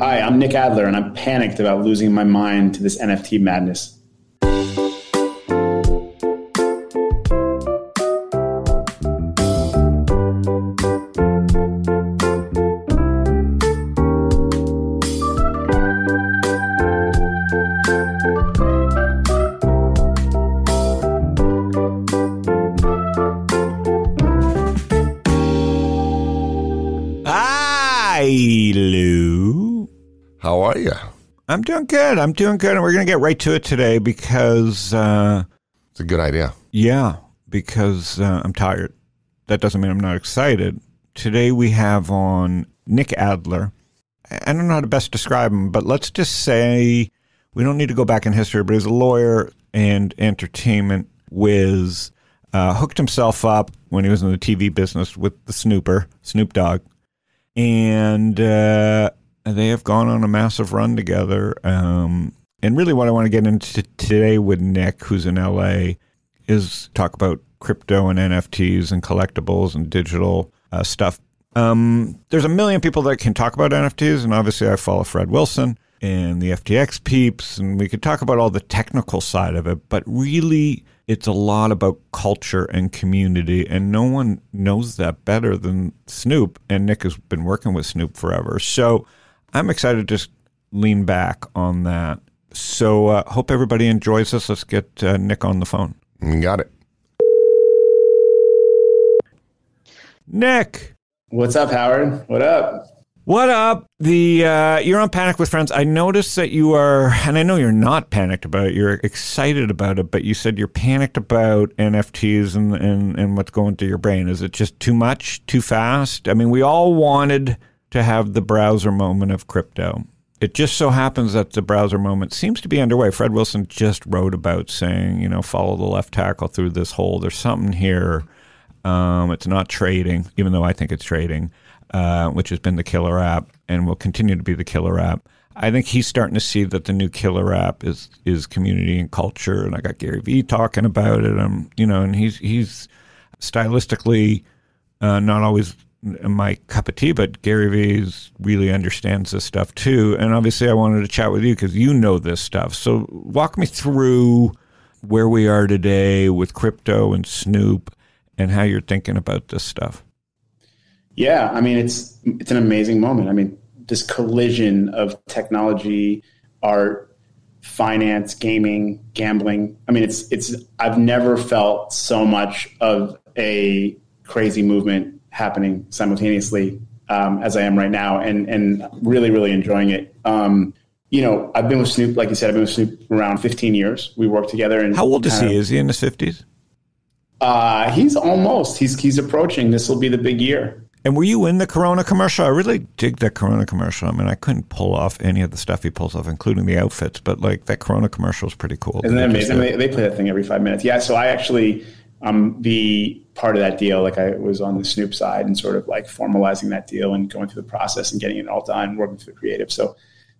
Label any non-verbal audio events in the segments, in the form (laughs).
Hi, I'm Nick Adler, and I'm panicked about losing my mind to this NFT madness. I'm doing good. I'm doing good. And we're going to get right to it today because, uh, It's a good idea. yeah, because uh, I'm tired. That doesn't mean I'm not excited. Today we have on Nick Adler. I don't know how to best describe him, but let's just say we don't need to go back in history, but he's a lawyer and entertainment whiz. Uh, hooked himself up when he was in the TV business with the Snooper, Snoop Dogg. and uh, they have gone on a massive run together. Um, and really, what I want to get into today with Nick, who's in LA, is talk about crypto and NFTs and collectibles and digital uh, stuff. Um, there's a million people that can talk about NFTs, and obviously, I follow Fred Wilson and the FTX peeps, and we could talk about all the technical side of it, but really, it's a lot about culture and community, and no one knows that better than Snoop. And Nick has been working with Snoop forever, so I'm excited to just lean back on that. So, uh, hope everybody enjoys this. Let's get uh, Nick on the phone. Got it. Nick, What's up, Howard? What up? what up? The uh, you're on Panic with Friends. I noticed that you are, and I know you're not panicked about it. You're excited about it, but you said you're panicked about NFTs and and and what's going through your brain. Is it just too much, too fast? I mean, we all wanted to have the browser moment of crypto. It just so happens that the browser moment seems to be underway. Fred Wilson just wrote about saying, you know, follow the left tackle through this hole. There's something here. Um, it's not trading, even though I think it's trading, uh, which has been the killer app and will continue to be the killer app. I think he's starting to see that the new killer app is is community and culture. And I got Gary Vee talking about it. Um, you know, and he's he's stylistically uh, not always my cup of tea, but Gary Vee really understands this stuff too. And obviously, I wanted to chat with you because you know this stuff. So walk me through where we are today with crypto and Snoop and how you're thinking about this stuff. Yeah, I mean it's it's an amazing moment. I mean, this collision of technology, art, finance, gaming, gambling. I mean, it's it's I've never felt so much of a crazy movement happening simultaneously um, as I am right now, and and really really enjoying it. Um, you know, I've been with Snoop, like you said, I've been with Snoop around 15 years. We worked together. And How old is he? of- Is he in his fifties? Uh, he's almost. He's he's approaching. This will be the big year. And were you in the Corona commercial? I really dig that Corona commercial. I mean, I couldn't pull off any of the stuff he pulls off, including the outfits, but like that Corona commercial is pretty cool. Isn't that amazing? They, they play that thing every five minutes. Yeah. So I actually um the part of that deal. Like I was on the Snoop side and sort of like formalizing that deal and going through the process and getting it all done, working through the creative. So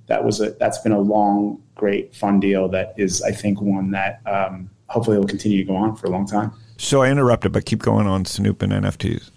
that was a that's been a long, great, fun deal. That is, I think, one that um, hopefully will continue to go on for a long time. So I interrupted, but keep going on Snoop and NFTs.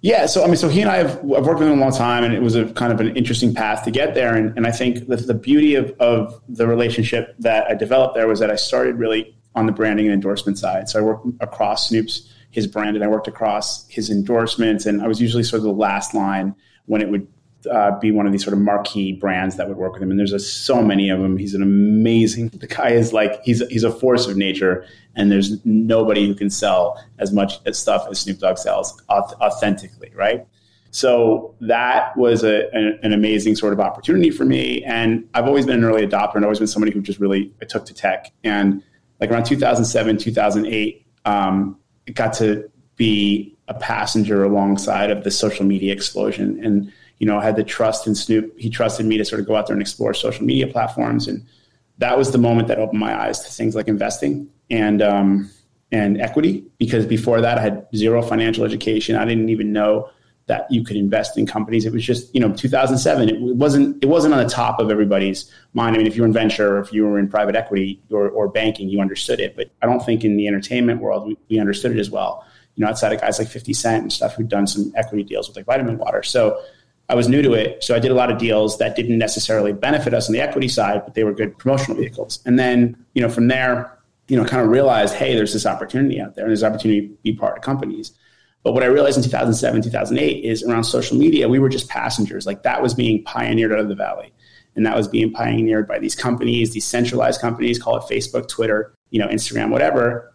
Yeah, so I mean, so he and I have I've worked with him a long time, and it was a kind of an interesting path to get there. And, and I think that the beauty of, of the relationship that I developed there was that I started really on the branding and endorsement side. So I worked across Snoop's his brand, and I worked across his endorsements, and I was usually sort of the last line when it would uh, be one of these sort of marquee brands that would work with him. And there's a, so many of them. He's an amazing. The guy is like he's he's a force of nature, and there's nobody who can sell as much stuff as Snoop Dogg sells authentically, right? So that was a, an, an amazing sort of opportunity for me. And I've always been an early adopter and always been somebody who just really took to tech. And like around 2007, 2008, um, got to be a passenger alongside of the social media explosion. And, you know, I had the trust in Snoop. He trusted me to sort of go out there and explore social media platforms. And that was the moment that opened my eyes to things like investing and, um, and equity. Because before that, I had zero financial education. I didn't even know that you could invest in companies. It was just, you know, 2007. It wasn't. It wasn't on the top of everybody's mind. I mean, if you were in venture, or if you were in private equity or, or banking, you understood it. But I don't think in the entertainment world we, we understood it as well. You know, outside of guys like 50 Cent and stuff who'd done some equity deals with like Vitamin Water. So I was new to it, so I did a lot of deals that didn't necessarily benefit us on the equity side, but they were good promotional vehicles. And then, you know, from there, you know, kind of realized, hey, there's this opportunity out there, and there's opportunity to be part of companies. But what I realized in 2007, 2008 is around social media, we were just passengers. Like that was being pioneered out of the valley, and that was being pioneered by these companies, these centralized companies, call it Facebook, Twitter, you know, Instagram, whatever.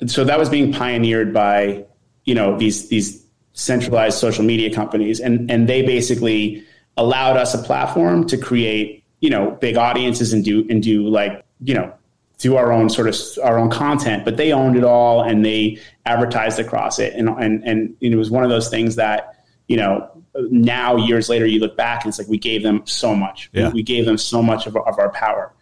And so that was being pioneered by, you know, these these centralized social media companies, and and they basically allowed us a platform to create, you know, big audiences and do and do like, you know, do our own sort of our own content, but they owned it all and they advertised across it, and and and it was one of those things that you know now years later you look back and it's like we gave them so much, Yeah. we, we gave them so much of, of our power.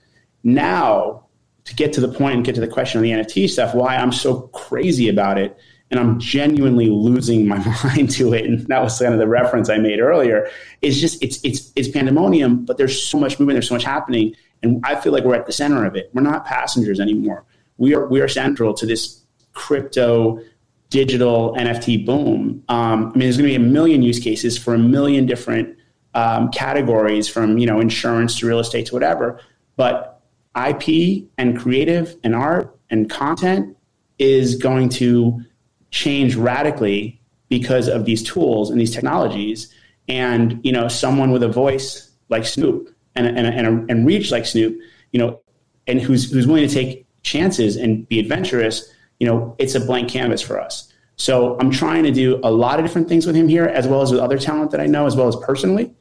Now to get to the point and get to the question of the NFT stuff, why I'm so crazy about it, and I'm genuinely losing my (laughs) mind to it, and that was kind of the reference I made earlier. It's just it's it's it's pandemonium, but there's so much movement, there's so much happening, and I feel like we're at the center of it. We're not passengers anymore. We are we are central to this crypto digital NFT boom. Um, I mean, there's going to be a million use cases for a million different um, categories, from you know insurance to real estate to whatever. But IP and creative and art and content is going to change radically because of these tools and these technologies. And you know, someone with a voice like Snoop and and and, and reach like Snoop, you know, and who's who's willing to take chances and be adventurous, you know, it's a blank canvas for us. So I'm trying to do a lot of different things with him here, as well as with other talent that I know, as well as personally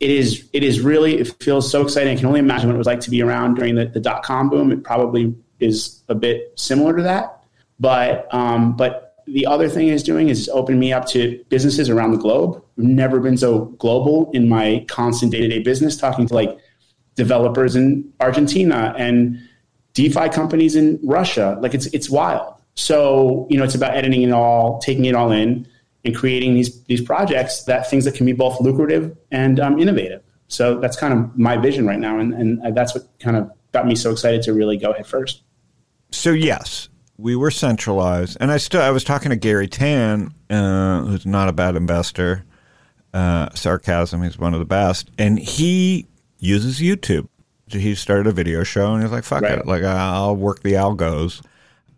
it is it is really it feels so exciting. I can only imagine what it was like to be around during the, the dot com boom. It probably is a bit similar to that. But um, but the other thing it's doing is opening me up to businesses around the globe. I've never been so global in my constant day to day business, talking to like developers in Argentina and DeFi companies in Russia. Like it's it's wild. So you know it's about editing it all, taking it all in, and creating these these projects that things that can be both lucrative and um, innovative. So that's kind of my vision right now, and, and that's what kind of got me so excited to really go head first. So yes, we were centralized, and I still I was talking to Garry Tan, uh, who's not a bad investor. Uh, sarcasm, he's one of the best, and he uses YouTube. He started a video show, and he's like, "Fuck Right. it, like I'll work the algos.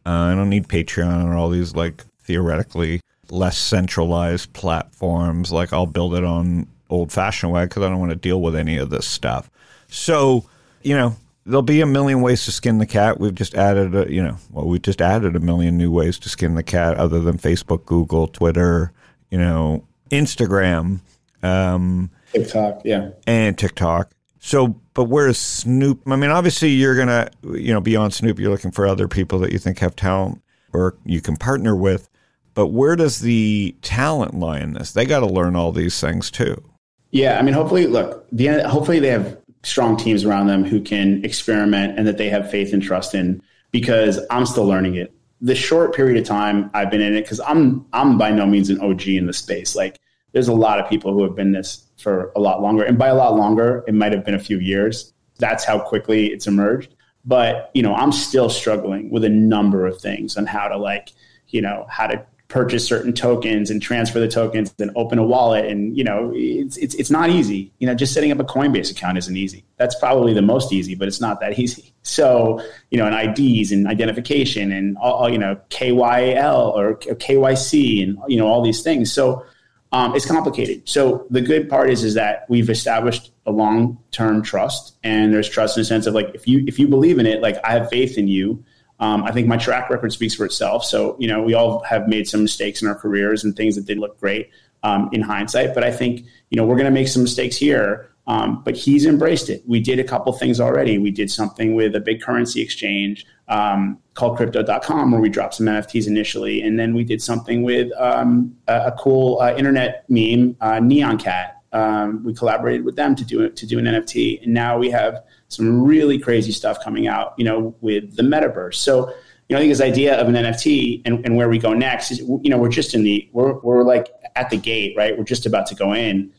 Uh, I don't need Patreon or all these like theoretically less centralized platforms. Like I'll build it on old fashioned way because I don't want to deal with any of this stuff. So, you know, there'll be a million ways to skin the cat. We've just added, a, you know, well, we just added a million new ways to skin the cat other than Facebook, Google, Twitter, you know, Instagram, um, TikTok, yeah. and TikTok. So, but where's Snoop? I mean, obviously, you're gonna, you know, beyond Snoop, you're looking for other people that you think have talent or you can partner with. But where does the talent lie in this? They got to learn all these things too. Yeah, I mean, hopefully, look, the end, hopefully they have strong teams around them who can experiment and that they have faith and trust in. Because I'm still learning it. The short period of time I've been in it, because I'm I'm by no means an OG in the space. Like, there's a lot of people who have been this for a lot longer, and by a lot longer, it might have been a few years. That's how quickly it's emerged. But you know, I'm still struggling with a number of things on how to like, you know, how to purchase certain tokens and transfer the tokens and open a wallet and you know it's, it's it's not easy. You know just setting up a coinbase account isn't easy. That's probably the most easy but it's not that (laughs) easy. So you know and ids and identification and all, you know kyl or kyc and you know all these things. So um, it's complicated. So the good part is is that we've established a long-term trust and there's trust in the sense of like if you if you believe in it like i have faith in you um, I think my track record speaks for itself. So, you know, we all have made some mistakes in our careers and things that didn't look great um, in hindsight. But I think, you know, we're going to make some mistakes here. Um, but he's embraced it. We did a couple things already. We did something with a big currency exchange um, called crypto.com where we dropped some NFTs initially. And then we did something with um, a, a cool uh, internet meme, uh, Nyan Cat. Um, we collaborated with them to do to do an NFT. And now we have some really crazy stuff coming out, you know, with the metaverse. So, you know, I think this idea of an NFT and, and where we go next is, you know, we're just in the, we're, we're like at the gate, right? We're just about to go in.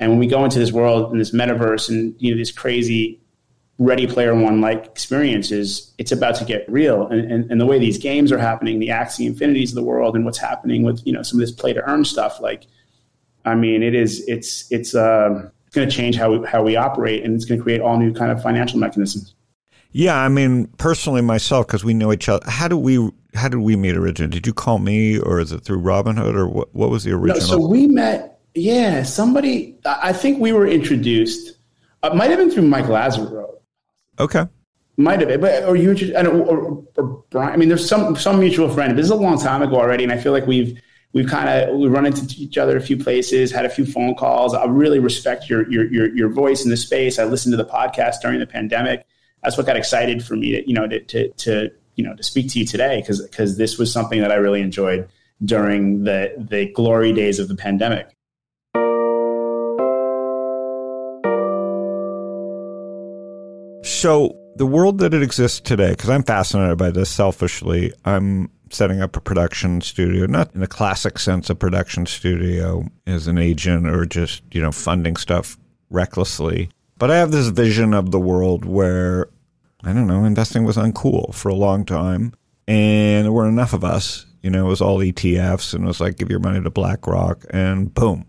And when we go into this world and this metaverse and, you know, this crazy ready player one like experiences, it's about to get real. And, and, and the way these games are happening, the Axie Infinities of the world and what's happening with, you know, some of this play to earn stuff, like, I mean, it is it's it's um, uh, going to change how we, how we operate, and it's going to create all new kind of financial mechanisms. Yeah, I mean, personally myself, because we know each other. How do we how did we meet originally? Did you call me, or is it through Robinhood, or what? What was the original? No, so we met. Yeah, somebody. I think we were introduced. It uh, might have been through Mike Lazerow. Okay. Might have been, but or you I don't, or, or Brian. I mean, there's some some mutual friend. This is a long time ago already, and I feel like we've we've kind of we run into each other a few places, had a few phone calls. I really respect your your your, your voice in the space. I listened to the podcast during the pandemic. That's what got excited for me to you know to to, to you know to speak to you today because because this was something that I really enjoyed during the the glory days of the pandemic. So the world that it exists today, because I'm fascinated by this selfishly, I'm setting up a production studio, not in the classic sense of production studio as an agent or just, you know, funding stuff recklessly. But I have this vision of the world where, I don't know, investing was uncool for a long time. And there weren't enough of us. You know, it was all ETFs and it was like, give your money to BlackRock and boom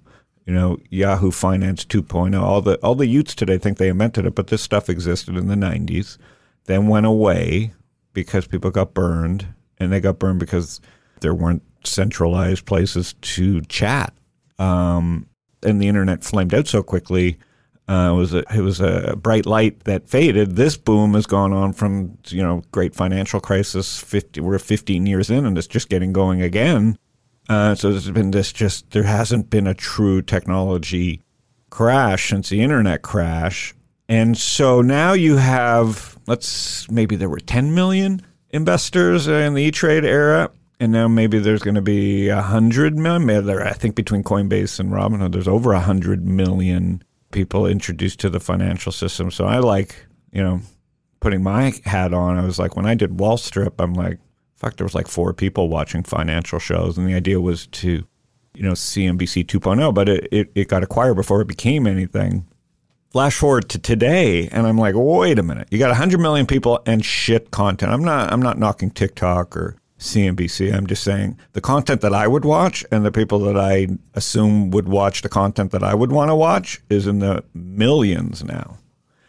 you know, Yahoo Finance 2.0. All the all the youths today think they invented it, but this stuff existed in the 90s, then went away because people got burned, and they got burned because there weren't centralized places to chat. Um, and the internet flamed out so quickly. Uh, it was a, it was a bright light that faded. This boom has gone on from you know great financial crisis. Fifty we're 15 years in, and it's just getting going again. Uh, so there's been this just, there hasn't been a true technology crash since the internet crash. And so now you have, let's, maybe there were 10 million investors in the E Trade era. And now maybe there's going to be a 100 million. I think between Coinbase and Robinhood, there's over a 100 million people introduced to the financial system. So I like, you know, putting my hat on. I was like, when I did Wallstrip, I'm like, fact, there was like four people watching financial shows, and the idea was to, you know, CNBC 2.0, but it, it, it got acquired before it became anything. Flash forward to today, and I'm like, wait a minute, you got 100 million people and shit content. I'm not I'm not knocking TikTok or CNBC. I'm just saying the content that I would watch and the people that I assume would watch the content that I would want to watch is in the millions now.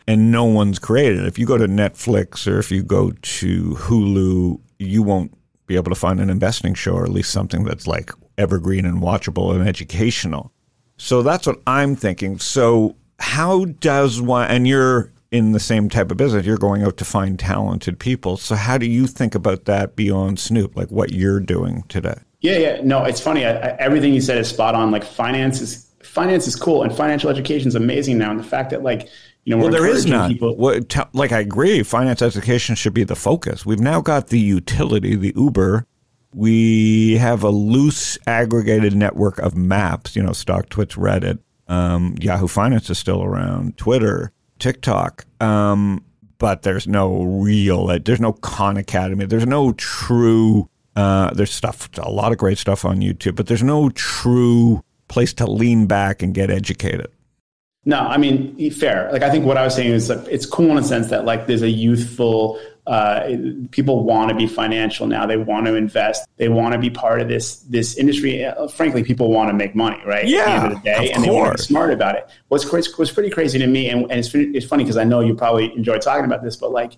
And no one's created. If you go to Netflix or if you go to Hulu you won't be able to find an investing show or at least something that's like evergreen and watchable and educational. So that's what I'm thinking. So how does one and you're in the same type of business, you're going out to find talented people. So how do you think about that beyond Snoop, like what you're doing today? Yeah, yeah. No, it's funny. I, I, everything you said is spot on. Like finance is finance is cool and financial education is amazing now. And the fact that like you know, well, there is none. People- what, t- like I agree, finance education should be the focus. We've now got the utility, the Uber. We have a loose aggregated network of maps. You know, StockTwits, Reddit, um, Yahoo Finance is still around, Twitter, TikTok. Um, but there's no real. There's no Khan Academy. There's no true. Uh, there's stuff, a lot of great stuff on YouTube, but there's no true place to lean back and get educated. No, I mean fair. Like I think what I was saying is like it's cool in a sense that like there's a youthful uh, people want to be financial now. They want to invest. They want to be part of this this industry. Uh, frankly, people want to make money, right? Yeah, At the end of the day, of and they want to be smart about it. What's what's pretty crazy to me, and, and it's it's funny because I know you probably enjoy talking about this, but like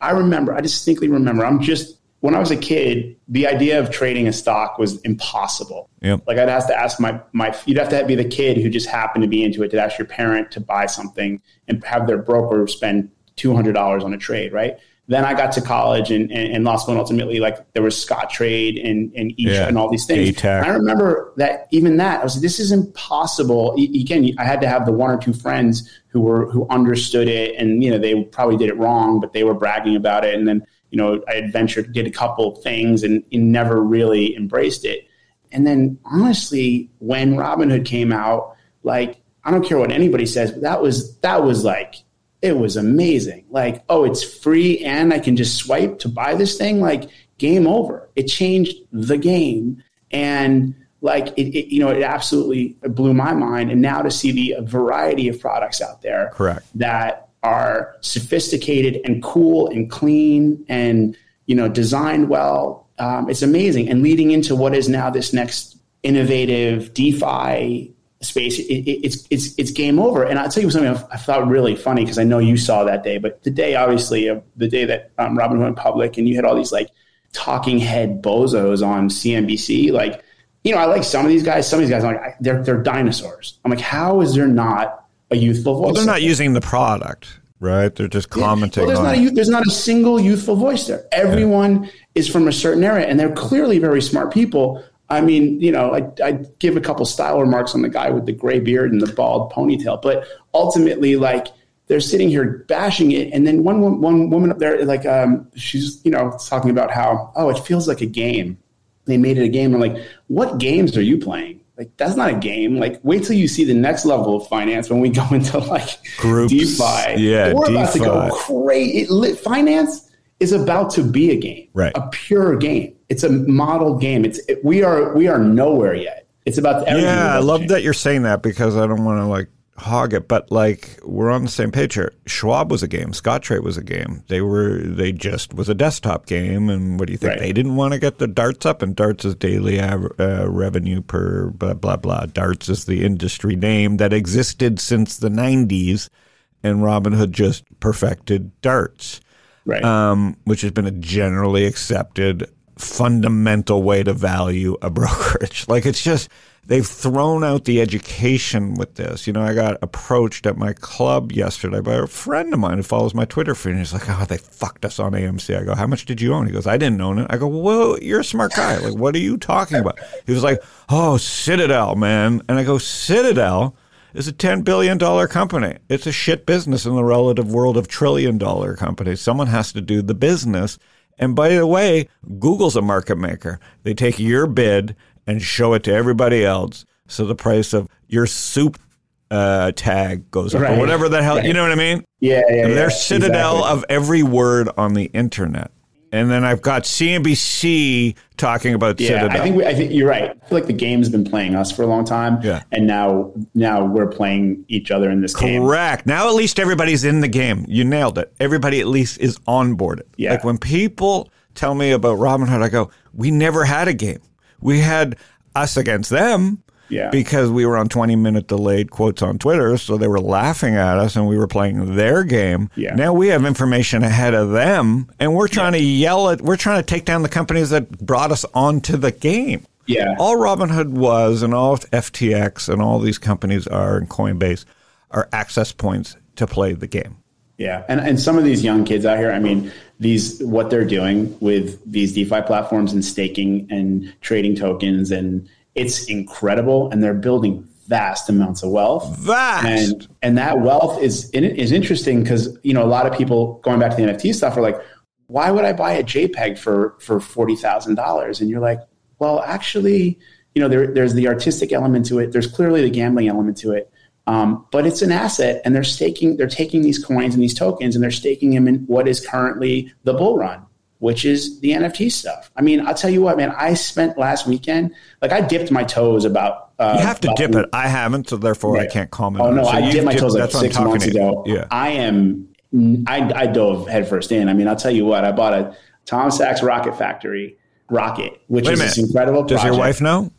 I remember, I distinctly remember. I'm just when I was a kid, the idea of trading a stock was impossible. Yep. Like I'd have to ask my my you'd have to be the kid who just happened to be into it to ask your parent to buy something and have their broker spend two hundred dollars on a trade, right? Then I got to college and, and, and lost one ultimately like there was Scottrade and and each Yeah. and all these things. ATAC. I remember that even that I was like, this is impossible. Again, I had to have the one or two friends who were who understood it and you know they probably did it wrong, but they were bragging about it. And then you know I adventured, did a couple things, and, and never really embraced it. And then honestly, when Robinhood came out, like I don't care what anybody says, but that was that was like it was amazing. Like, oh, it's free and I can just swipe to buy this thing. Like, game over. It changed the game. And like it, it you know, it absolutely blew my mind. And now to see the variety of products out there Correct. that are sophisticated and cool and clean and you know designed well um, it's amazing and leading into what is now this next innovative defi space, it, it, it's it's it's game over. And I'll tell you something I thought really funny because I know you saw that day, but the day obviously of the day that um, Robinhood went public, and you had all these like talking head bozos on CNBC, like you know, I like some of these guys. Some of these guys, I'm like they're they're dinosaurs. I'm like, how is there not a youthful voice? Well, they're not using the product right? They're just commenting. Well, there's not a there's not a single youthful voice there. Everyone yeah. is from a certain area, and they're clearly very smart people. I mean, you know, I I give a couple style remarks on the guy with the gray beard and the bald ponytail, but ultimately, like they're sitting here bashing it, and then one one woman up there, like um, she's you know talking about how oh it feels like a game. They made it a game. I'm like, what games are you playing? Like that's not a game. Like wait till you see the next level of finance when we go (laughs) into like Groups. DeFi. Yeah, we're DeFi. about to go crazy. finance is about to be a game, right? A pure game. It's a model game. It's it, we are we are nowhere yet. It's about yeah. I love that you're saying that because I don't want to like hog it, but like we're on the same page here. Schwab was a game. Scottrade was a game. They were they just was a desktop game. And what do you think? Right. They didn't want to get the darts up, and darts is daily uh, revenue per blah blah blah. Darts is the industry name that existed since the '90s, and Robinhood just perfected darts, right? Um, which has been a generally accepted fundamental way to value a (laughs) brokerage. Like it's just they've thrown out the education with this. You know, I got approached at my club yesterday by a friend of mine who follows my Twitter feed. And he's like, "Oh, they fucked us on AMC." I go, "How much did you own?" He goes, "I didn't own it." I go, "Well, you're a smart guy. Like, what are you talking about?" He was like, "Oh, Citadel, man." And I go, "Citadel." Is a $10 billion company. It's a shit business in the relative world of trillion dollar companies. Someone has to do the business. And by the way, Google's a market maker. They take your bid and show it to everybody else. So the price of your soup uh, tag goes up, right. or whatever the hell. Right. You know what I mean? Yeah, yeah. They're yeah, citadel exactly. of every word on the internet. And then I've got CNBC talking about yeah, Citadel. I think we, I think you're right. I feel like the game's been playing us for a long time. Yeah. And now now we're playing each other in this game. Correct. Now at least everybody's in the game. You nailed it. Everybody at least is on board. Yeah. Like when people tell me about Robinhood, I go, we never had a game. We had us against them. Yeah. Because we were on 20 minute delayed quotes on Twitter. So they were laughing at us and we were playing their game. Yeah. Now we have information ahead of them and we're trying yeah. to yell at, we're trying to take down the companies that brought us onto the game. Yeah. All Robinhood was and all FTX and all these companies are and Coinbase are access points to play the game. Yeah, and and some of these young kids out here, I mean, these what they're doing with these DeFi platforms and staking and trading tokens, and it's incredible, and they're building vast amounts of wealth. Vast, and and that wealth is is interesting because you know a lot of people going back to the NFT stuff are like, why would I buy a JPEG for for forty thousand dollars? And you're like, well, actually, you know, there, there's the artistic element to it. There's clearly the gambling element to it. Um, but it's an asset, and they're staking. They're taking these coins and these tokens, and they're staking them in what is currently the bull run, which is the NFT stuff. I mean, I'll tell you what, man. I spent last weekend, like, I dipped my toes about. Uh, you have to dip it. I haven't, so therefore right. I can't comment. Oh no, so I dipped my toes like six months ago. Yeah. I am. I, I dove headfirst in. I mean, I'll tell you what. I bought a Tom Sachs Rocket Factory rocket, which Wait is this incredible. Does project. your wife know?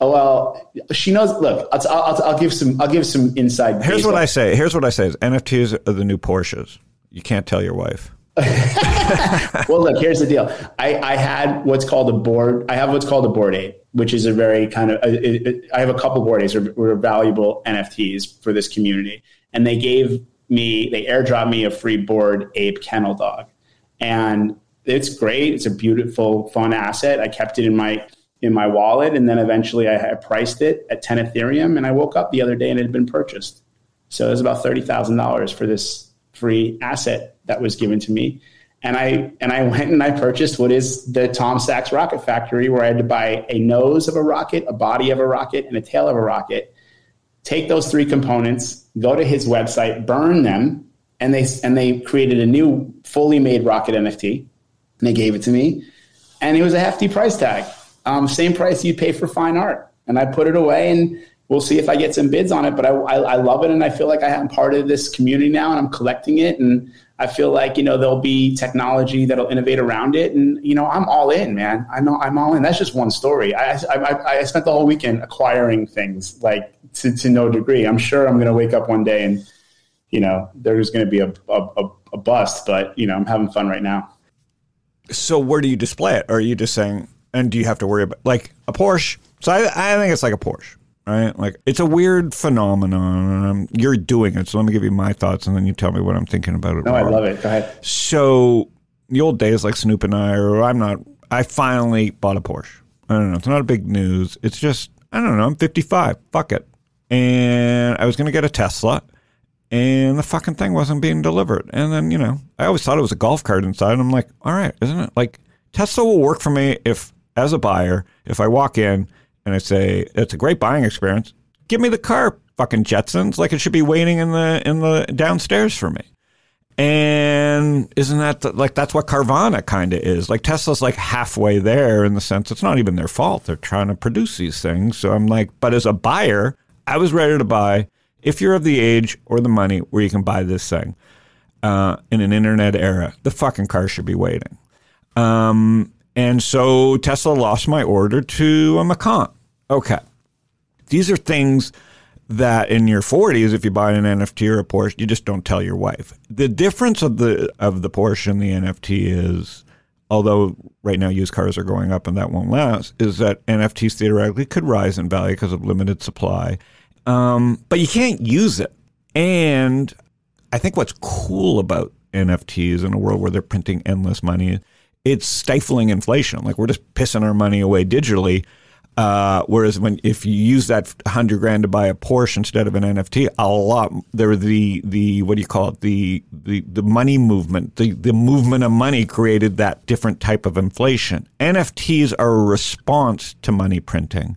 Oh, well, she knows. Look, I'll, I'll, I'll, give some. I'll give some inside. Here's what I say. Here's what I say: is NFTs are the new Porsches. You can't tell your wife. (laughs) well, look. Here's the deal. I, I had what's called a board. I have what's called a Bored Ape, which is a very kind of. It, it, I have a couple board that were valuable NFTs for this community, and they gave me. They airdropped me a free Bored Ape kennel dog, and it's great. It's a beautiful, fun asset. I kept it in my in my wallet, and then eventually I, I priced it at 10 Ethereum, and I woke up the other day and it had been purchased. So it was about thirty thousand dollars for this free asset that was given to me, and I and I went and I purchased what is the Tom Sachs Rocket Factory, where I had to buy a nose of a rocket, a body of a rocket, and a tail of a rocket. Take those three components, go to his website, burn them, and they and they created a new fully made rocket NFT, and they gave it to me, and it was a hefty price tag um, same price you'd pay for fine art. And I put it away and we'll see if I get some bids on it. But I, I, I, love it. And I feel like I am part of this community now and I'm collecting it. And I feel like you know there'll be technology that'll innovate around it, and you know I'm all in, man. I'm I'm all in. That's just one story. I I, I spent the whole weekend acquiring things like to, to no degree. I'm sure I'm going to wake up one day and you know there's going to be a, a a bust, but you know I'm having fun right now. So where do you display it? Or are you just saying? And do you have to worry about like a Porsche? So I I think it's like a Porsche right? Like it's a weird phenomenon. You're doing it, so let me give you my thoughts, and then you tell me what I'm thinking about it. No, I love it. Go ahead. So the old days, like Snoop and I, or I'm not. I finally bought a Porsche. I don't know. It's not a big news. It's just I don't know. I'm 55. Fuck it. And I was going to get a Tesla, and the fucking thing wasn't being delivered. And then you know, I always thought it was a golf cart inside. And I'm like, all right, isn't it? Like Tesla will work for me if, as a buyer, if I walk in and I say it's a great buying experience. Give me the car, fucking Jetsons. Like it should be waiting in the in the downstairs for me. And isn't that the, like that's what Carvana kind of is? Like Tesla's like halfway there in the sense it's not even their fault. They're trying to produce these things. So I'm like, but as a buyer, I was ready to buy if you're of the age or the money where you can buy this thing uh, in an internet era. The fucking car should be waiting. Um, and so Tesla lost my order to a Macan. Okay. These are things that in your 40s, if you buy an NFT or a Porsche, you just don't tell your wife. The difference of the of the Porsche and the NFT is, although right now used cars are going up and that won't last, is that NFTs theoretically could rise in value because of limited supply, um, but you can't use it. And I think what's cool about NFTs in a world where they're printing endless money it's stifling inflation. Like we're just pissing our money away digitally. Uh, whereas when if you use that hundred grand to buy a Porsche instead of an NFT, a lot there the the what do you call it the the the money movement the the movement of money created that different type of inflation. NFTs are a response to money printing.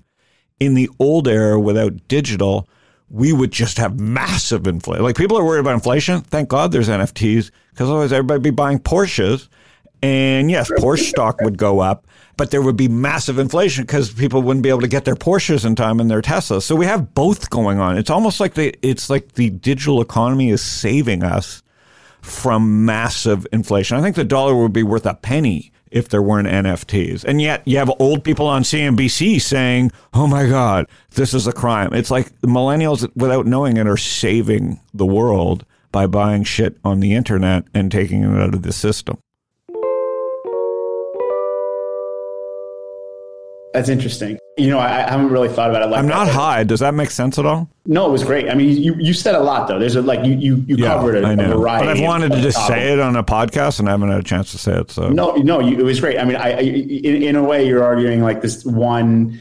In the old era, without digital, we would just have massive inflation. Like people are worried about inflation. Thank God there's NFTs because otherwise everybody would be buying Porsches and yes, Porsche stock would go up, but there would be massive inflation because people wouldn't be able to get their Porsches in time and their Teslas. So we have both going on. It's almost like the it's like the digital economy is saving us from massive inflation. I think the dollar would be worth a penny if there weren't NFTs. And yet you have old people on CNBC saying, "Oh my god, this is a crime." It's like millennials without knowing it are saving the world by buying shit on the internet and taking it out of the system. That's interesting. You know, I, I haven't really thought about it. Like I'm not that, high. Does that make sense at all? No, it was great. I mean, you you said a lot though. There's a like you you, you yeah, covered a, I know. a variety. But I've wanted to just say it on a podcast, and I haven't had a chance to say it. So no, no, you, it was great. I mean, I, I in, in a way, you're arguing like this one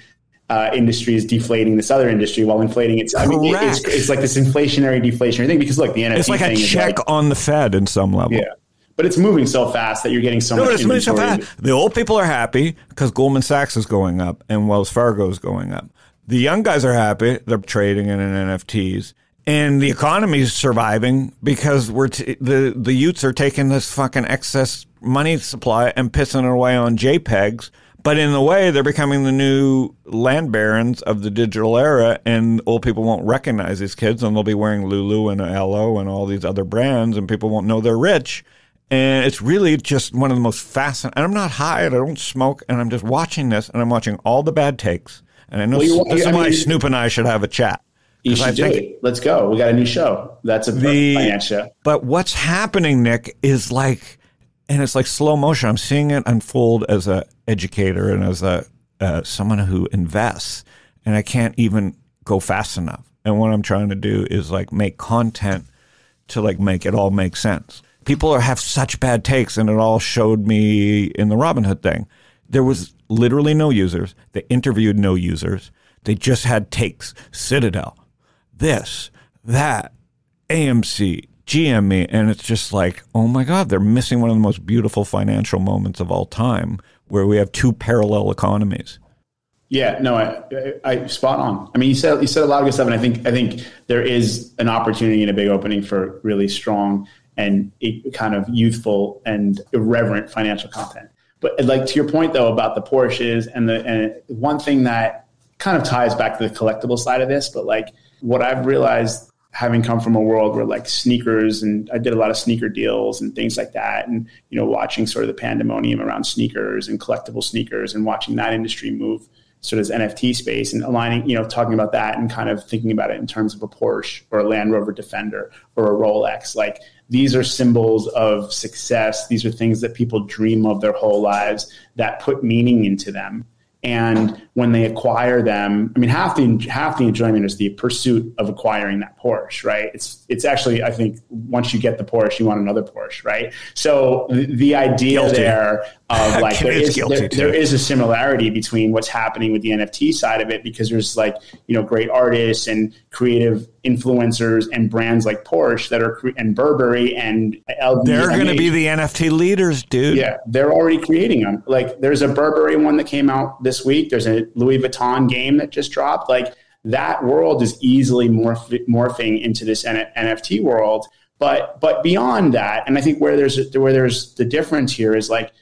uh, industry is deflating this other industry while inflating it. I mean, it's, it's, like this inflationary deflationary thing because look, the NFT it's like a check like, on the Fed in some level. Yeah but it's moving so fast that you're getting so no, much. It's moving so fast. The old people are happy because Goldman Sachs is going up and Wells Fargo is going up. The young guys are happy; they're trading in NFTs, and the economy is surviving because we're t- the the Utes are taking this fucking excess money supply and pissing it away on JPEGs. But in the way, they're becoming the new land barons of the digital era, and old people won't recognize these kids, and they'll be wearing Lulu and Elo and all these other brands, and people won't know they're rich and it's really just one of the most fascinating. And I'm not high and I don't smoke, and I'm just watching this and I'm watching all the bad takes. And I know well, this is I why mean, Snoop and I should have a chat. You should I do think, it. Let's go. We got a new show. That's a the, finance show. But what's happening, Nick, is like, and it's like slow motion. I'm seeing it unfold as a educator and as a uh, someone who invests, and I can't even go fast enough. And what I'm trying to do is like make content to like make it all make sense people are, have such bad takes, and it all showed me in the Robinhood thing. There was literally no users. They interviewed no users. They just had takes. Citadel, this, that, AMC, GME, and it's just like, oh my God, they're missing one of the most beautiful financial moments of all time, where we have two parallel economies. Yeah, no, I, I, I, spot on. I mean, you said you said a lot of good stuff, and I think I think there is an opportunity and a big opening for really strong and kind of youthful and irreverent financial content. But like to your point though about the Porsches and the and one thing that kind of ties back to the collectible side of this, but like what I've realized having come from a world where like sneakers and I did a lot of sneaker deals and things like that. And, you know, watching sort of the pandemonium around sneakers and collectible sneakers and watching that industry move sort of NFT space and aligning, you know, talking about that and kind of thinking about it in terms of a Porsche or a Land Rover Defender or a Rolex. Like these are symbols of success. These are things that people dream of their whole lives that put meaning into them. And when they acquire them, I mean, half the half the enjoyment is the pursuit of acquiring that Porsche, right? It's it's actually, I think, once you get the Porsche, you want another Porsche, right? So the, the idea Guilty. there of (laughs) like there is, there, there is a similarity between what's happening with the NFT side of it because there's like you know great artists and creative influencers and brands like Porsche that are and Burberry and LVMH. They're going to be the NFT leaders, dude. Yeah, they're already creating them. Like, there's a Burberry one that came out this week. There's a Louis Vuitton game that just dropped. Like, that world is easily morph- morphing into this N- NFT world. But but beyond that, and I think where there's where there's the difference here is like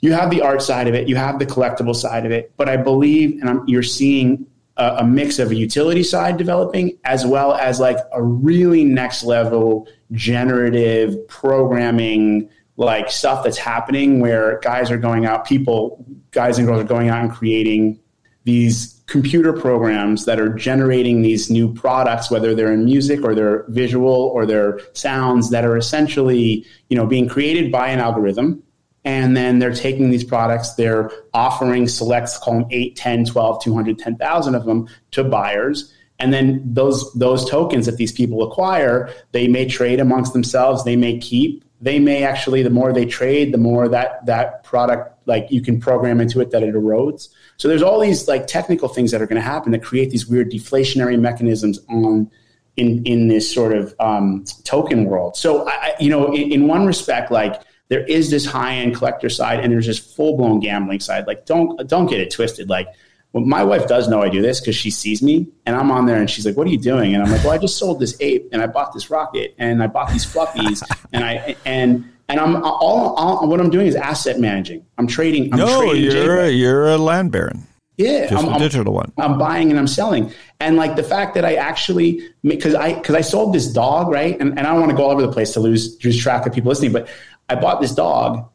you have the art side of it, you have the collectible side of it, but I believe, and I'm, you're seeing a, a mix of a utility side developing as well as like a really next level generative programming like stuff that's happening where guys are going out, people, guys and girls are going out and creating these computer programs that are generating these new products, whether they're in music or they're visual or they're sounds that are essentially, you know, being created by an algorithm. And then they're taking these products, they're offering selects, call them 8, 10, 12, 200, 10,000 of them to buyers. And then those, those tokens that these people acquire, they may trade amongst themselves, they may keep, they may actually, the more they trade, the more that, that product, like you can program into it that it erodes. So there's all these like technical things that are going to happen that create these weird deflationary mechanisms on in in this sort of um, token world. So I, you know, in, in one respect, like there is this high end collector side, and there's this full blown gambling side. Like don't don't get it twisted. Like well, my wife does know I do this because she sees me, and I'm on there, and she's like, "What are you doing?" And I'm like, "Well, I just sold this ape, and I bought this rocket, and I bought these fluffies, (laughs) and I and." And I'm all, all what I'm doing is asset managing. I'm trading. I'm No, trading you're JPEG. a, you're a land baron, yeah, just I'm, a I'm- digital one. I'm buying and I'm selling. And like the fact that I actually, because I, because I sold this dog, right? And, and I don't want to go all over the place to lose, lose track of people listening, but I bought this dog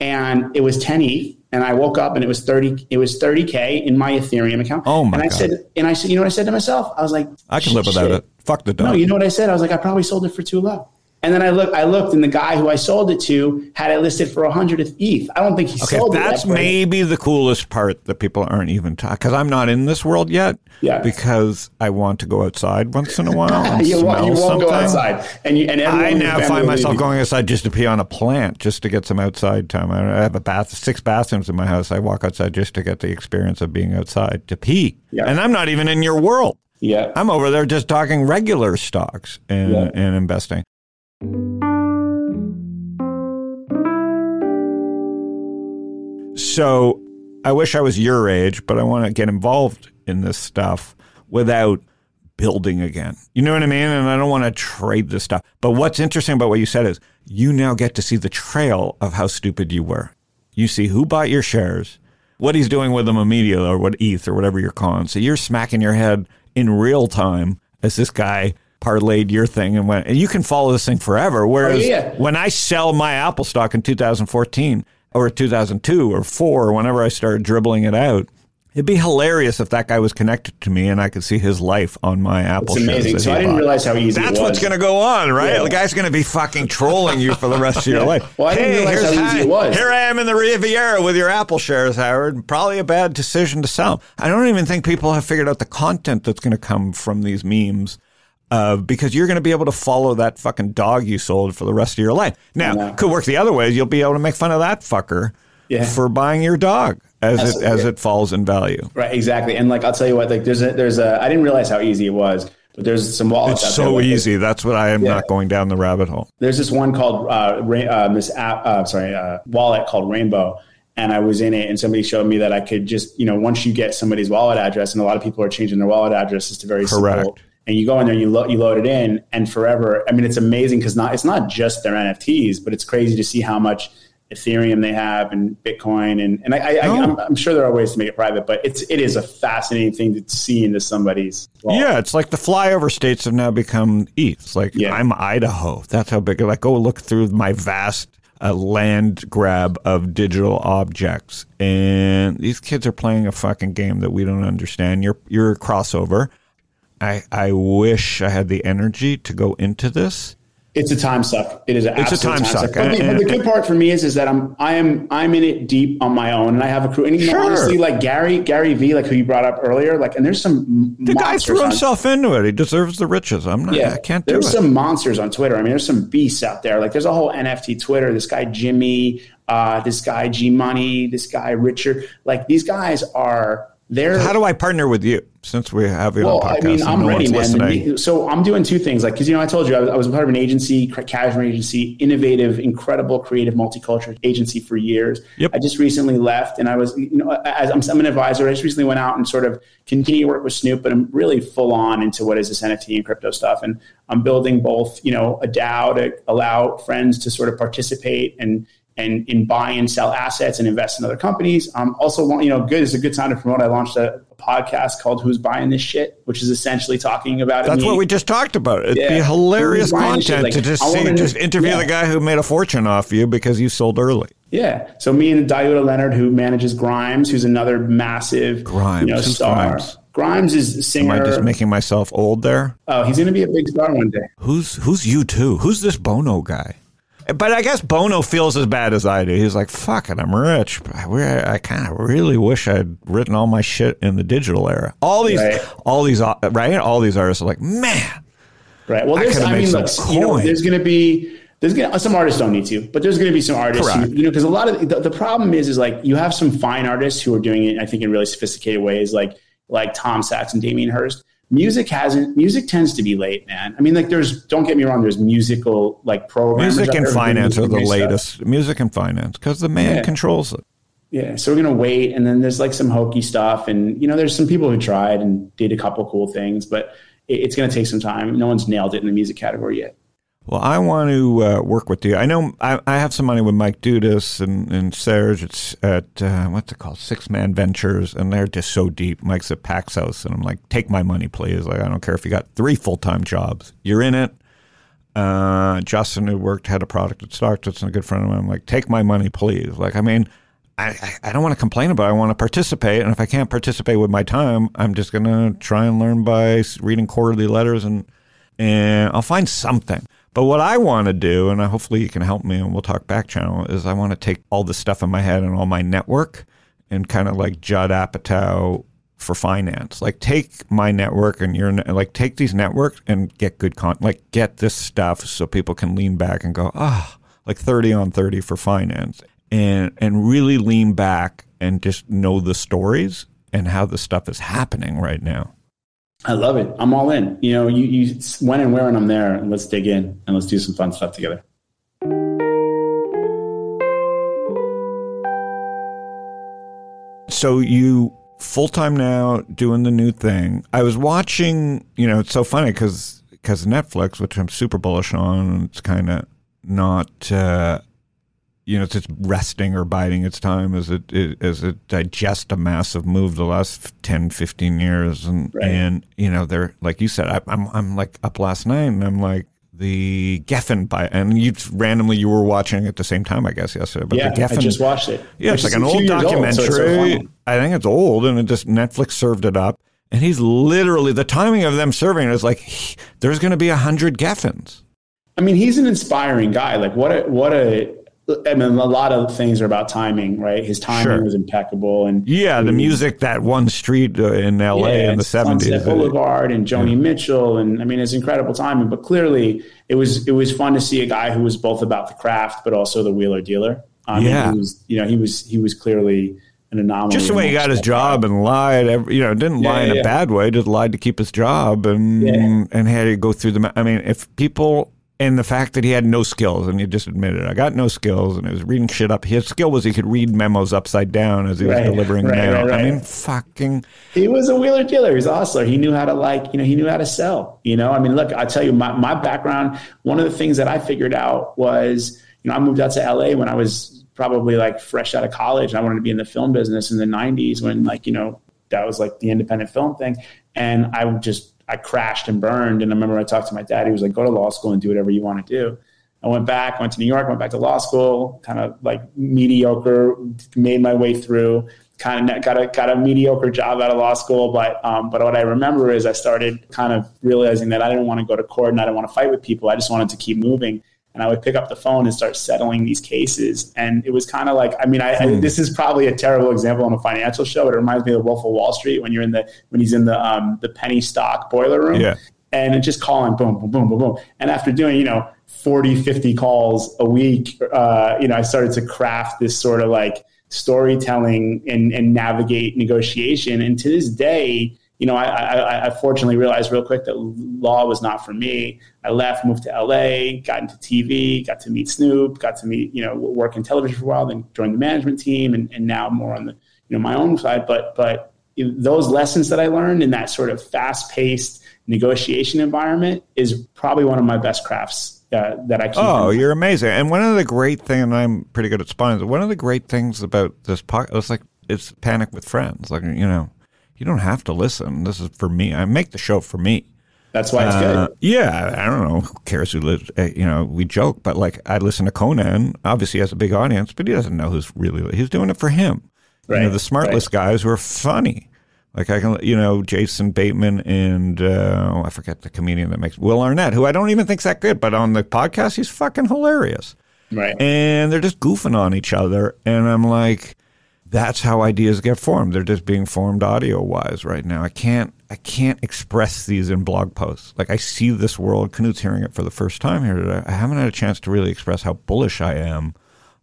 and it was 10 ETH and I woke up and it was 30, it was 30K in my Ethereum account. Oh my And I God. said, and I said, you know what I said to myself? I was like, I can live without it. Fuck the dog. No, you know what I said? I was like, I probably sold it for too low. And then I look, I looked, and the guy who I sold it to had it listed for 100 ETH. I don't think he Okay, sold it. that's maybe the coolest part that people aren't even talking because I'm not in this world yet. Yeah. Because I want to go outside once in a while (laughs) and you, won't, smell you won't something. go outside, and you, and I now find myself going outside just to pee on a plant, just to get some outside time. I I have a bath, six bathrooms in my house. I walk outside just to get the experience of being outside to pee, Yeah. and I'm not even in your world. Yeah, I'm over there just talking regular stocks and, Yeah. and investing. So I wish I was your age, but I want to get involved in this stuff without building again. You know what I mean? And I don't want to trade this stuff. But what's interesting about what you said is you now get to see the trail of how stupid you were. You see who bought your shares, what he's doing with them immediately, or what ETH or whatever you're calling. So you're smacking your head in real time as this guy parlayed your thing and went, and you can follow this thing forever. Whereas Oh, yeah. when I sell my Apple stock in 2014 or 2002 or four, or whenever I started dribbling it out, it'd be hilarious if that guy was connected to me and I could see his life on my Apple it's shares. amazing. So I didn't bought. realize how easy That's it was. what's going to go on, right? Yeah. The guy's going to be fucking trolling you for the rest of your (laughs) life. Well, I didn't realize how easy it was. Here I am in the Riviera with your Apple shares, Howard. Probably a bad decision to sell. I don't even think people have figured out the content that's going to come from these memes. Uh, because you're going to be able to follow that fucking dog you sold for the rest of your life. Now, could work the other way. You'll be able to make fun of that fucker Yeah. for buying your dog as it as it falls in value. Right, exactly. And like I'll tell you what, like there's a there's a I didn't realize how easy it was, but there's some wallets. It's so like, easy. That's what I am Yeah. not going down the rabbit hole. There's this one called uh, Ra- uh, this app, uh, sorry, uh, wallet called Rainbow, and I was in it, and somebody showed me that I could just you know once you get somebody's wallet address, and a lot of people are changing their wallet addresses to very Correct. simple. And you go in there, you, lo- you load it in, and forever. I mean, it's amazing because not it's not just their NFTs, but it's crazy to see how much Ethereum they have and Bitcoin and and I, I, am I'm sure there are ways to make it private, but it's it is a fascinating thing to see into somebody's. Wallet. Yeah, it's like the flyover states have now become ETH. It's like yeah. I'm Idaho. That's how big. Like go look through my vast a land grab of digital objects. And these kids are playing a fucking game that we don't understand. You're you're a crossover. I I wish I had the energy to go into this it's a time suck. It is an it's a time, time suck. suck. But, the, but the good part for me is is that I'm I am I'm in it deep on my own, and I have a crew. And you know, honestly, like Gary Gary V, like who you brought up earlier, like, and there's some the guy threw on, himself into it. He deserves the riches. I'm not. Yeah, I can't do there's it. There's some monsters on Twitter. I mean, there's some beasts out there. Like, there's a whole NFT Twitter. This guy Jimmy, uh, this guy G Money, this guy Richard. Like, these guys are there. How do I partner with you? since we have you well, on podcast. I mean, I'm ready, man. Listening. So I'm doing two things. Like, because you know, I told you I was, I was part of an agency, cashmere agency, innovative, incredible, creative, multicultural agency for years. Yep. I just recently left, and I was, you know, as I'm, I'm, an advisor. I just recently went out and sort of continue to work with Snoop, but I'm really full on into what is this NFT and crypto stuff, and I'm building both, you know, a DAO to allow friends to sort of participate and and in buy and sell assets and invest in other companies. Um, also, you know, good is a good time to promote. I launched a, a, podcast called "Who's Buying This Shit," which is essentially talking about. That's what we just talked about. It'd yeah. be hilarious content like, to just see, just interview yeah. the guy who made a fortune off you because you sold early. Yeah. So me and Daouda Leonard, who manages Grimes, who's another massive Grimes, you know, star. Grimes? Grimes is singer. Am I just making myself old there? Oh, he's going to be a big star one day. Who's who's U2? Who's this Bono guy? But I guess Bono feels as bad as I do. He's like, "Fuck it, I'm rich. I, I kind of really wish I'd written all my shit in the digital era." All these, right. all these, uh, right? All these artists are like, "Man, right." Well, there's, I, I mean, look, you know, there's going to be there's gonna some artists don't need to, but there's going to be some artists, who, you know, because a lot of the, the problem is is like you have some fine artists who are doing it, I think, in really sophisticated ways, like like Tom Sachs and Damien Hirst music hasn't music tends to be late man. I mean like there's don't get me wrong there's musical like programs music and finance are the latest. Stuff. music and finance because the man yeah. controls it. Yeah so we're gonna wait and then there's like some hokey stuff and you know there's some people who tried and did a couple cool things but it, it's gonna take some time. No one's nailed it in the music category yet well, I want to uh, work with you. I know I, I, have some money with Mike Dudas and, and Serge. It's at, uh, what's it called? 6th Man Ventures. And they're just so deep. Mike's at Paxos. And I'm like, take my money, please. Like, I don't care if you got three full time jobs. You're in it. Uh, Justin, who worked, had a product at Startups and a good friend of mine. I'm like, take my money, please. Like, I mean, I, I don't want to complain about it. I want to participate. And if I can't participate with my time, I'm just going to try and learn by reading quarterly letters and, and I'll find something. But what I want to do, and hopefully you can help me and we'll talk back channel, is I want to take all the stuff in my head and all my network and kind of like Judd Apatow for finance. Like take my network and your like take these networks and get good content. Like get this stuff so people can lean back and go, ah, oh, like 30 on 30 for finance. And and really lean back and just know the stories and how the stuff is happening right now. I love it. I'm all in. You know, you, you when and where and I'm there, and let's dig in and let's do some fun stuff together. So you full time now doing the new thing. I was watching. You know, it's so funny because because Netflix, which I'm super bullish on, it's kind of not. Uh, you know, it's just resting or biding its time as it, it as it digests a massive move the last 10, 15 years. And, right. and you know, they're, like you said, I, I'm, I'm like up last night and I'm like, the Geffen by, and you randomly you were watching at the same time, I guess, yesterday. But yeah, the Geffen, I just watched it. Yeah, it's like an old documentary. Old, so I think it's old, and it just Netflix served it up. And he's literally the timing of them serving it is like he, there's going to be a hundred Geffens. I mean, he's an inspiring guy. Like what a what a I mean, a lot of things are about timing, right? His timing sure. was impeccable, and yeah, the music that one street uh, in L.A. Yeah, in the seventies, Boulevard, and Joni yeah. Mitchell, and I mean, it's incredible timing. But clearly, it was it was fun to see a guy who was both about the craft, but also the wheeler dealer. I mean, yeah, he was you know he was he was clearly an anomaly. Just the way he got his job and lied, every, you know, didn't yeah, lie in a bad way, just lied to keep his job, and and had to go through the. I mean, if people and the fact that he had no skills, and he just admitted, I got no skills, and he was reading shit up. His skill was he could read memos upside down as he was delivering right, mail. Right, I mean, fucking. He was a wheeler dealer. He's a hustler. He knew how to like, you know, he knew how to sell. You know, I mean, look, I tell you, my my background. One of the things that I figured out was, you know, I moved out to LA when I was probably like fresh out of college. I wanted to be in the film business in the 90s when like, you know, that was like the independent film thing. And I would just, I crashed and burned. And I remember I talked to my dad. He was like, go to law school and do whatever you want to do. I went back, went to New York, went back to law school, kind of like mediocre, made my way through, kind of got a got a mediocre job out of law school. But um, but what I remember is I started kind of realizing that I didn't want to go to court and I didn't want to fight with people. I just wanted to keep moving and I would pick up the phone and start settling these cases. And it was kind of like, I mean, I, hmm. I, this is probably a terrible example on a financial show, but it reminds me of Wolf of Wall Street when you're in the when he's in the um, the penny stock boiler room, yeah. and just calling boom, boom, boom, boom, boom. And after doing, you know, 40, 50 calls a week, uh, you know, I started to craft this sort of like storytelling and, and navigate negotiation. And to this day, you know, I, I, I, fortunately realized real quick that law was not for me. I left, moved to LA, got into TV, got to meet Snoop, got to meet, you know, work in television for a while, then joined the management team, and, and now more on the, you know, my own side. But but those lessons that I learned in that sort of fast paced negotiation environment is probably one of my best crafts uh, that I keep. Oh, you're amazing! And one of the great things, and I'm pretty good at spawning. One of the great things about this podcast, it's like it's panic with friends. Like you know, you don't have to listen. This is for me. I make the show for me. That's why it's uh, good. Yeah, I don't know. Who cares who lives? Uh, you know, we joke, but like I listen to Conan. Obviously, he has a big audience, but he doesn't know who's really. He's doing it for him. Right. You know, the smartless right. guys who are funny. Like I can, you know, Jason Bateman and uh, oh, I forget the comedian that makes Will Arnett, who I don't even think's that good, but on the podcast he's fucking hilarious. Right. And they're just goofing on each other, and I'm like, that's how ideas get formed. They're just being formed audio wise right now. I can't I can't express these in blog posts. Like I see this world. Knut's hearing it for the first time here today. I haven't had a chance to really express how bullish I am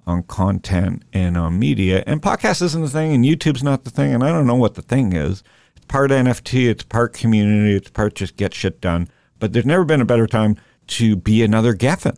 on content and on media. And podcast isn't the thing, and YouTube's not the thing, and I don't know what the thing is. It's part NFT, it's part community, it's part just get shit done. But there's never been a better time to be another Geffen.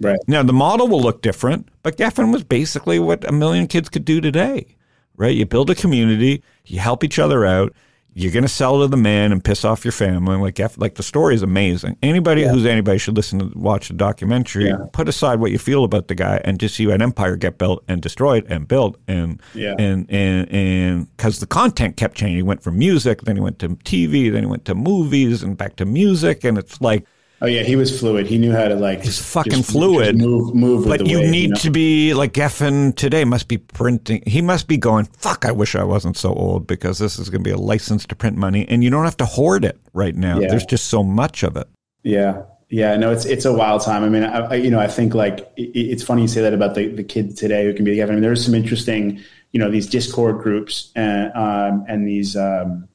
Right. Now the model will look different, but Geffen was basically what a million kids could do today right? You build a community, you help each other out. You're going to sell to the man and piss off your family. Like, like the story is amazing. Anybody yeah. who's anybody should listen to watch the documentary. Yeah. Put aside what you feel about the guy and just see an empire get built and destroyed and built and yeah. and and and because the content kept changing. He went from music, then he went to TV, then he went to movies, and back to music, and it's like Oh yeah, he was fluid. He knew how to like. He's fucking just, fluid. Just move, move. but you wave, need you know? to be like Geffen today. Must be printing. He must be going. Fuck! I wish I wasn't so old because this is going to be a license to print money, and you don't have to hoard it right now. Yeah. There's just so much of it. Yeah, yeah. No, it's it's a wild time. I mean, I, I, you know, I think like it, it's funny you say that about the the kids today who can be the Geffen. I mean, there's some interesting, you know, these Discord groups and um, and these. Um,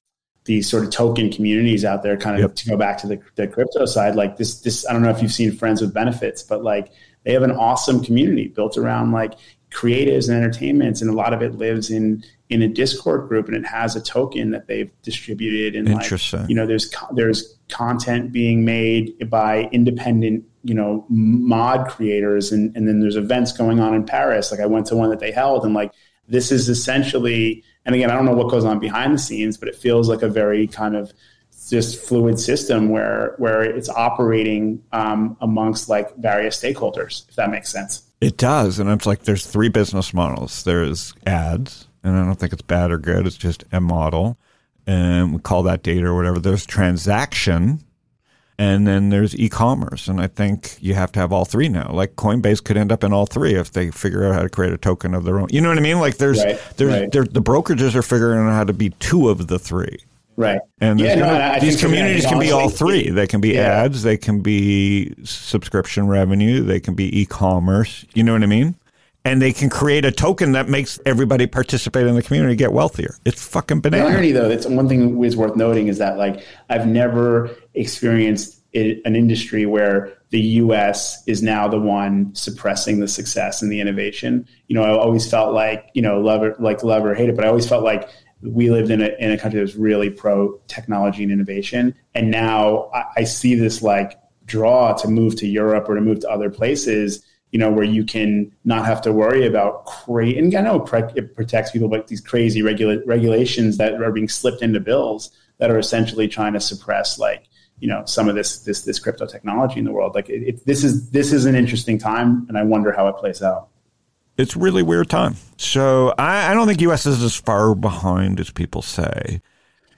these sort of token communities out there kind of yep. to go back to the, the crypto side like this this i don't know if you've seen friends with benefits but like they have an awesome community built around like creatives and entertainments and a lot of it lives in in a discord group and it has a token that they've distributed and Interesting. like you know there's there's content being made by independent you know mod creators and and then there's events going on in paris like i went to one that they held and like this is essentially and again, I don't know what goes on behind the scenes, but it feels like a very kind of just fluid system where where it's operating um, amongst like various stakeholders, if that makes sense. It does, and it's like there's three business models. There's ads, and I don't think it's bad or good. It's just a model, and we call that data or whatever. There's transaction, and then there's e-commerce. And i think you have to have all three now. Like coinbase could end up in all three if they figure out how to create a token of their own. You know what i mean? Like there's right, there's right. the brokerages are figuring out how to be two of the three. Right. And yeah, no, these communities can be all three. They can be yeah. ads. They can be subscription revenue. They can be e-commerce. You know what i mean and they can create a token that makes everybody participate in the community get wealthier. It's fucking banana. The irony, though, that's one thing is worth noting is that like I've never experienced an industry where the U.S. is now the one suppressing the success and the innovation. You know, I always felt like you know, love it, like love or hate it, but I always felt like we lived in a, in a country that was really pro technology and innovation, and now I, I see this like draw to move to Europe or to move to other places you know, where you can not have to worry about crazy, and I know it protects people, but these crazy regula- regulations that are being slipped into bills that are essentially trying to suppress like, you know, some of this, this, this crypto technology in the world. Like it, it, this is, this is an interesting time and I wonder how it plays out. It's really weird time. So I, I don't think U.S. is as far behind as people say.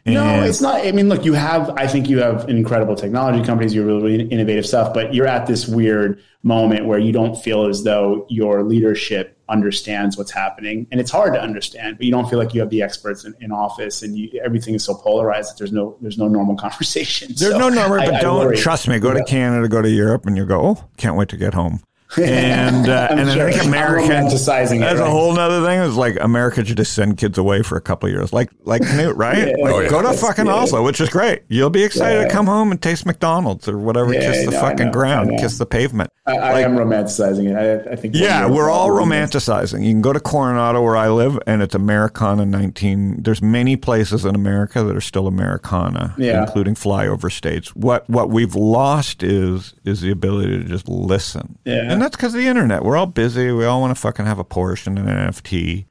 No, it's not. I mean, look, you have, I think you have incredible technology companies, you have really innovative stuff, but you're at this weird moment where you don't feel as though your leadership understands what's happening. And it's hard to understand, but you don't feel like you have the experts in, in office and you, everything is so polarized that there's no, there's no normal (laughs) conversation. There's So no I- but I don't worry. trust me. Go to Canada, go to Europe, and you go, oh, can't wait to get home. And uh, (laughs) and sure. I think I'm America romanticizing it, That's a whole other thing. It's like America should just send kids away for a couple of years, like like Knut, (laughs) right? Like, Oh, yeah. Go to That's- fucking yeah. Oslo, which is great. You'll be excited to Yeah. come home and taste McDonald's or whatever. Yeah, kiss the I fucking ground, kiss the pavement. I, I Like- am romanticizing it. I, I think. Yeah, we're all romanticizing. You can go to Coronado where I live, and it's Americana 19. There's many places in America that are still Americana, Yeah. including flyover states. What what we've lost is is the ability to just listen. Yeah. and that's because of the internet. We're all busy. We all want to fucking have a Porsche and an NFT.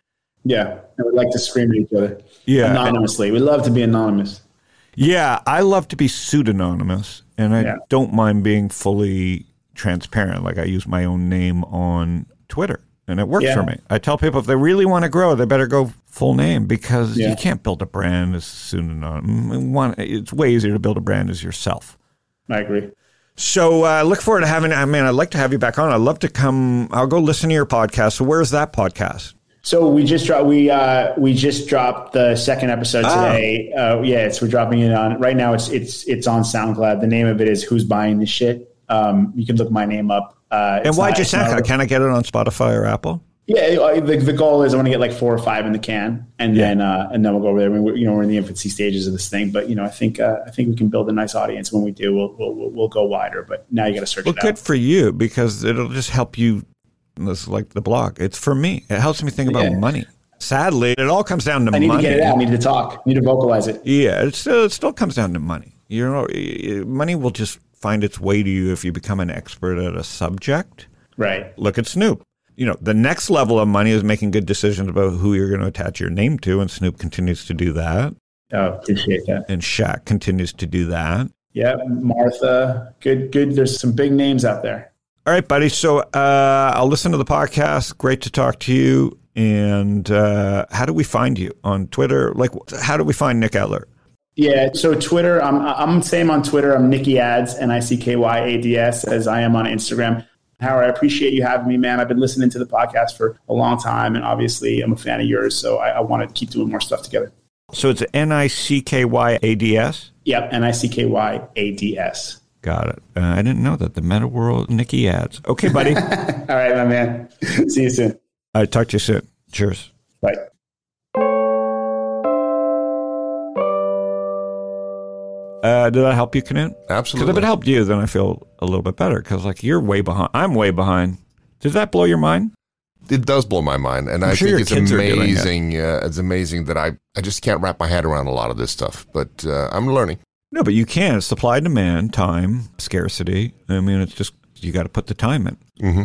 Yeah, would like to scream at each other. Yeah. anonymously. We love to be anonymous. Yeah, I love to be pseudonymous, and I Yeah. don't mind being fully transparent. Like I use my own name on Twitter, and it works Yeah. for me. I tell people if they really want to grow, they better go full name because Yeah. you can't build a brand as pseudonym. Mm, one, it's way easier to build a brand as yourself. I agree. So uh, look forward to having. I mean, I'd like to have you back on. I'd love to come. I'll go listen to your podcast. So where's that podcast? So we just dropped we uh, we just dropped the second episode Oh. today. Uh, yeah, it's we're dropping it on right now. It's it's it's on SoundCloud. The name of it is "Who's Buying This Shit." Um, you can look my name up. Uh, And why'd not- you it's Can I get it on Spotify or Apple? Yeah, the, the goal is I want to get like four or five in the can, and Yeah. then uh, and then we'll go over there. I mean, we're, you know, we're in the infancy stages of this thing, but you know, I think uh, I think we can build a nice audience when we do. We'll we'll, we'll, go wider, but now you got to search Well, good out. for you because it'll just help you. This is like the blog. It's for me. It helps me think about Yeah. money. Sadly, it all comes down to I need money. to get it out. I need to talk. I need to vocalize it. Yeah, it still, it still comes down to money. You know, money will just find its way to you if you become an expert at a subject. Right. Look at Snoop. You know, the next level of money is making good decisions about who you're going to attach your name to, and Snoop continues to do that, Oh, appreciate that. and Shaq continues to do that. Yeah, Martha. Good. Good. There's some big names out there. All right, buddy. So uh, I'll listen to the podcast. Great to talk to you. And uh, how do we find you on Twitter? Like, how do we find Nick Adler? Yeah. So Twitter, I'm I'm same on Twitter. I'm Nicky Ads, N I C K Y A D S, as I am on Instagram. Howard, I appreciate you having me, man. I've been listening to the podcast for a long time, and obviously, I'm a fan of yours. So I, I want to keep doing more stuff together. So it's N I C K Y A D S. Yep, N I C K Y A D S. Got it. Uh, I didn't know that. The Meta World Nikki ads. Okay, buddy. (laughs) All right, my man. See you soon. I talk to you soon. Cheers. Bye. Uh, did that help you, Knut? Because Absolutely. if it helped you, then I feel a little bit better. Because like you're way behind. I'm way behind. Did that blow your mind? It does blow my mind, and i sure think it's doing it. amazing. Uh, it's amazing that I I just can't wrap my head around a lot of this stuff, but uh, I'm learning. No, but you can. Supply, demand, time, scarcity. I mean, it's just you got to put the time in. hmm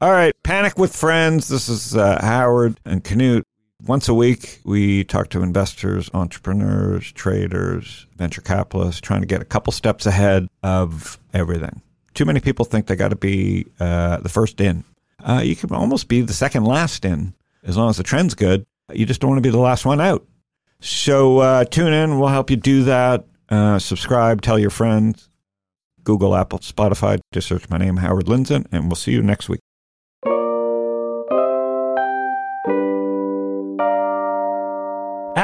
All right, Panic with Friends. This is uh, Howard and Knut. Once a week, we talk to investors, entrepreneurs, traders, venture capitalists, trying to get a couple steps ahead of everything. Too many people think they got to be uh, the first in. Uh, you can almost be the second last in as long as the trend's good. You just don't want to be the last one out. So uh, tune in. We'll help you do that. Uh, subscribe, tell your friends. Google, Apple, Spotify. Just search my name, Howard Lindzon, and we'll see you next week.